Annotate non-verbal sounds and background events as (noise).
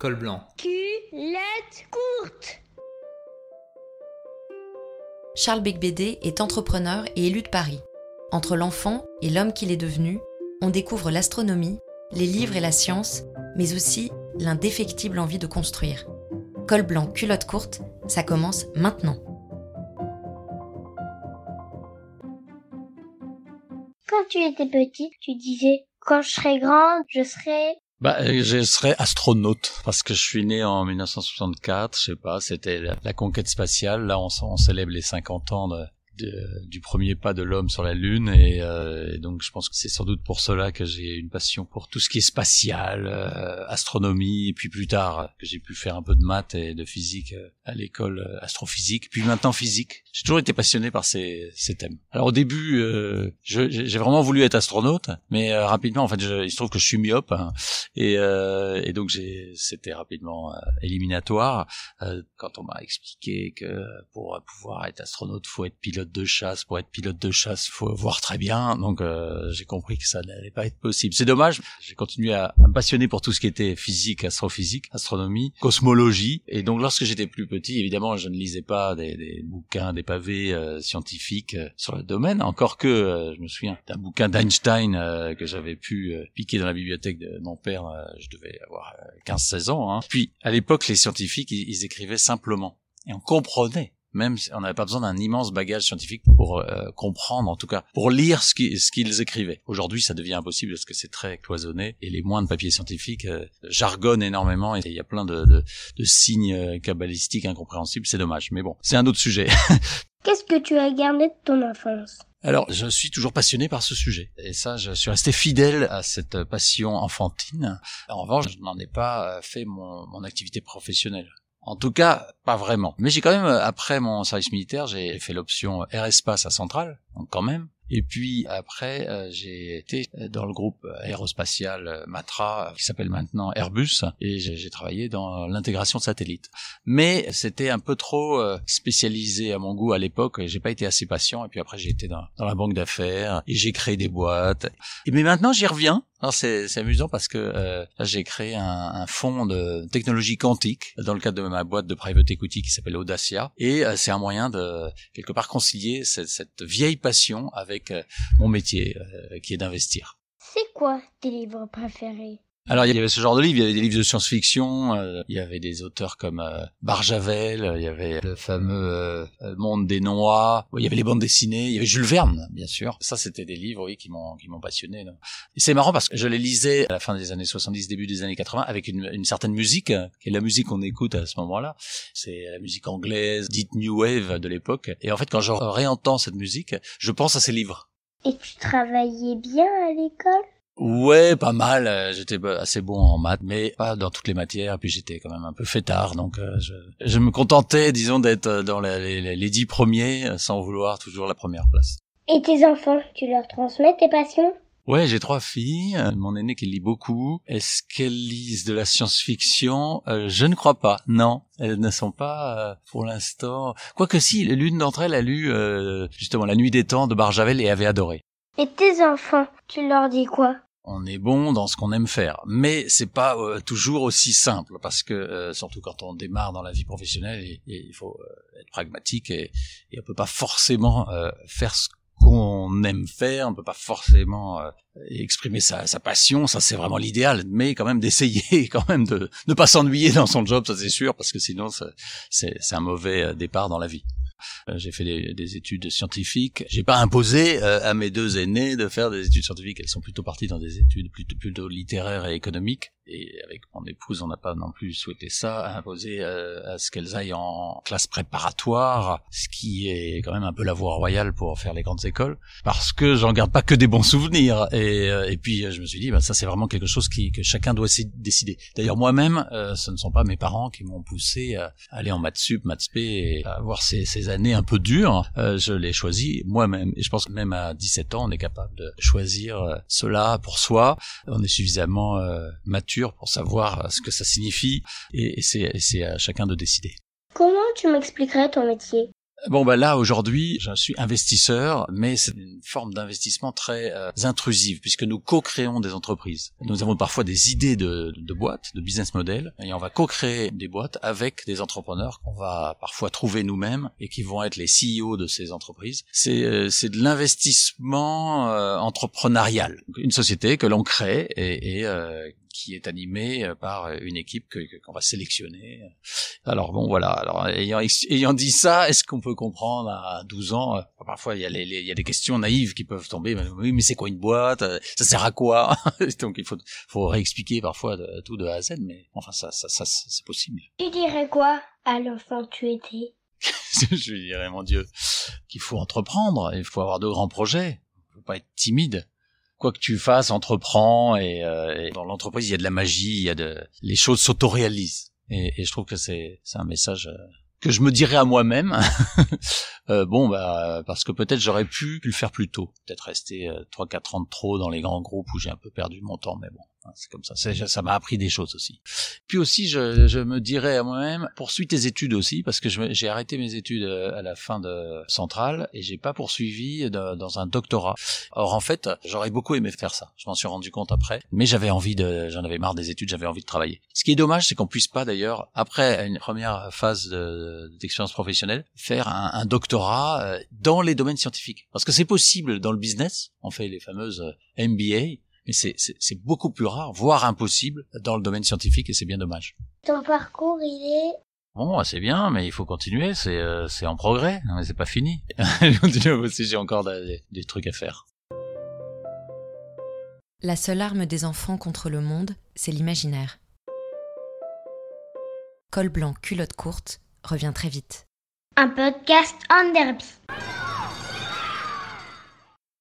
Col blanc. Culotte courte. Charles Becbédé est entrepreneur et élu de Paris. Entre l'enfant et l'homme qu'il est devenu, on découvre l'astronomie, les livres et la science, mais aussi l'indéfectible envie de construire. Col blanc, culotte courte, ça commence maintenant. Quand tu étais petite, tu disais quand je serai grande, je serai bah, euh, je serais astronaute parce que je suis né en 1964. Je sais pas, c'était la, conquête spatiale. Là, on, on célèbre les 50 ans de, du premier pas de l'homme sur la Lune euh, et, donc je pense que c'est sans doute pour cela que j'ai une passion pour tout ce qui est spatial, euh, astronomie et puis plus tard que j'ai pu faire un peu de maths et de physique euh, à l'école astrophysique, puis maintenant physique. J'ai toujours été passionné par ces, ces thèmes. Alors au début, j'ai vraiment voulu être astronaute, mais rapidement en fait, je, il se trouve que je suis myope hein, et, et donc c'était rapidement éliminatoire quand on m'a expliqué que pour pouvoir être astronaute, faut être pilote de chasse. Pour être pilote de chasse, faut voir très bien. Donc euh, j'ai compris que ça n'allait pas être possible. C'est dommage. J'ai continué à, me passionner pour tout ce qui était physique, astrophysique, astronomie, cosmologie. Et donc lorsque j'étais plus petit, évidemment, je ne lisais pas des, bouquins, des pavés euh, scientifiques euh, sur le domaine. Encore que je me souviens d'un bouquin d'Einstein que j'avais pu piquer dans la bibliothèque de mon père. je devais avoir 15-16 ans. Hein. Puis à l'époque, les scientifiques, ils écrivaient simplement. Et on comprenait même si on n'avait pas besoin d'un immense bagage scientifique pour euh, comprendre, en tout cas, pour lire ce qu'ils écrivaient. Aujourd'hui, ça devient impossible parce que c'est très cloisonné et les moindres papiers scientifiques euh, jargonnent énormément et il y a plein de, de, de signes euh, cabalistiques incompréhensibles. C'est dommage, mais bon, c'est un autre sujet. (laughs) Qu'est-ce que tu as gardé de ton enfance? Alors, je suis toujours passionné par ce sujet. Et ça, je suis resté fidèle à cette passion enfantine. En revanche, je n'en ai pas fait mon, mon activité professionnelle. En tout cas, pas vraiment. Mais j'ai quand même, après mon service militaire, j'ai fait l'option Air Espace à Centrale, donc quand même. Et puis après, euh, j'ai été dans le groupe aérospatial euh, Matra, qui s'appelle maintenant Airbus, et j'ai travaillé dans l'intégration de satellites. Mais c'était un peu trop euh, spécialisé à mon goût à l'époque, j'ai pas été assez patient. Et puis après, j'ai été dans, dans la banque d'affaires, et j'ai créé des boîtes. Et mais maintenant, j'y reviens. Alors c'est amusant parce que euh, j'ai créé un, un fonds de technologie quantique dans le cadre de ma boîte de private equity qui s'appelle Audacia et c'est un moyen de quelque part concilier cette, cette vieille passion avec euh, mon métier, euh, qui est d'investir. C'est quoi tes livres préférés? Alors il y avait ce genre de livres, il y avait des livres de science-fiction, euh, il y avait des auteurs comme Barjavel, il y avait le fameux Monde des Noix, il y avait les bandes dessinées, il y avait Jules Verne bien sûr. Ça c'était des livres oui qui m'ont qui m'ont passionné. C'est marrant parce que je les lisais à la fin des années 70, début des années 80 avec une, une certaine musique qui est la musique qu'on écoute à ce moment-là. C'est la musique anglaise, dite new wave de l'époque. Et en fait quand je réentends cette musique, je pense à ces livres. Et tu travaillais bien à l'école? Ouais, pas mal. Euh, j'étais assez bon en maths, mais pas dans toutes les matières. Puis j'étais quand même un peu fêtard, donc euh, je, je me contentais, disons, d'être euh, dans les, les, dix premiers, sans vouloir toujours la première place. Et tes enfants, tu leur transmets tes passions? Ouais, j'ai trois filles. Mon aînée qui lit beaucoup. Est-ce qu'elles lisent de la science-fiction? Je ne crois pas. Non, elles ne sont pas pour l'instant. Quoique si, l'une d'entre elles a lu justement La Nuit des Temps de Barjavel et avait adoré. Et tes enfants, tu leur dis quoi? On est bon dans ce qu'on aime faire, mais c'est pas euh, toujours aussi simple parce que euh, surtout quand on démarre dans la vie professionnelle, il faut euh, être pragmatique et, et on peut pas forcément faire ce qu'on aime faire, on peut pas forcément exprimer sa, sa, passion, ça c'est vraiment l'idéal, mais quand même d'essayer (laughs) quand même de ne pas s'ennuyer dans son job, ça c'est sûr, parce que sinon c'est un mauvais départ dans la vie. Euh, j'ai fait des, des, études scientifiques. J'ai pas imposé euh, à mes deux aînés de faire des études scientifiques. Elles sont plutôt parties dans des études plutôt, plutôt littéraires et économiques et avec mon épouse, on n'a pas non plus souhaité ça, imposer euh, à ce qu'elles aillent en classe préparatoire, ce qui est quand même un peu la voie royale pour faire les grandes écoles, parce que j'en garde pas que des bons souvenirs. Et, euh, et puis je me suis dit, bah, ça c'est vraiment quelque chose qui, que chacun doit décider. D'ailleurs moi-même, euh, ce ne sont pas mes parents qui m'ont poussé à aller en maths sup, maths spé, et à avoir ces, ces années un peu dures. je l'ai choisi moi-même. Et je pense que même à 17 ans, on est capable de choisir cela pour soi. On est suffisamment mature pour savoir euh, ce que ça signifie et, c'est à chacun de décider. Comment tu m'expliquerais ton métier? Bon bah là aujourd'hui, je suis investisseur, mais c'est une forme d'investissement très euh, intrusive puisque nous co-créons des entreprises. Nous avons parfois des idées de, de boîtes, de business model, et on va co-créer des boîtes avec des entrepreneurs qu'on va parfois trouver nous-mêmes et qui vont être les CEO de ces entreprises. C'est euh, c'est de l'investissement euh, entrepreneurial, une société que l'on crée et, et qui est animé euh, par euh, une équipe que qu'on va sélectionner. Alors bon voilà, alors ayant ayant dit ça, est-ce qu'on peut comprendre à 12 ans euh, parfois il y a les, il y a des questions naïves qui peuvent tomber. Oui mais c'est quoi une boîte ça sert à quoi (laughs) donc il faut faut réexpliquer parfois de, tout de A à Z mais enfin ça ça, ça c'est possible. Tu dirais quoi à l'enfant que tu étais Je lui dirais mon dieu qu'il faut entreprendre, il faut avoir de grands projets, il faut pas être timide quoi que tu fasses, entreprends et, euh, dans l'entreprise il y a de la magie, il y a de les choses s'autoréalisent et, et je trouve que c'est c'est un message euh, que je me dirais à moi-même. (laughs) euh, bon bah parce que peut-être j'aurais pu, pu le faire plus tôt, peut-être rester euh, trois quatre ans de trop dans les grands groupes où j'ai un peu perdu mon temps, mais bon. C'est comme ça. Ça m'a appris des choses aussi. Puis aussi, je, je me dirais à moi-même, poursuis tes études aussi, parce que j'ai arrêté mes études euh, à la fin de centrale et j'ai pas poursuivi dans un doctorat. Or en fait, j'aurais beaucoup aimé faire ça. Je m'en suis rendu compte après, mais j'avais envie de, j'en avais marre des études, j'avais envie de travailler. Ce qui est dommage, c'est qu'on puisse pas d'ailleurs, après une première phase d'expérience professionnelle, faire un, un doctorat euh, dans les domaines scientifiques, parce que c'est possible dans le business. On fait les fameuses euh, MBA mais c'est beaucoup plus rare, voire impossible, dans le domaine scientifique, et c'est bien dommage. Ton parcours, il est Bon, c'est bien, mais il faut continuer, c'est euh, c'est en progrès, mais c'est pas fini. (laughs) J'ai encore des, des trucs à faire. La seule arme des enfants contre le monde, c'est l'imaginaire. Col blanc, culotte courte revient très vite. Un podcast en derby.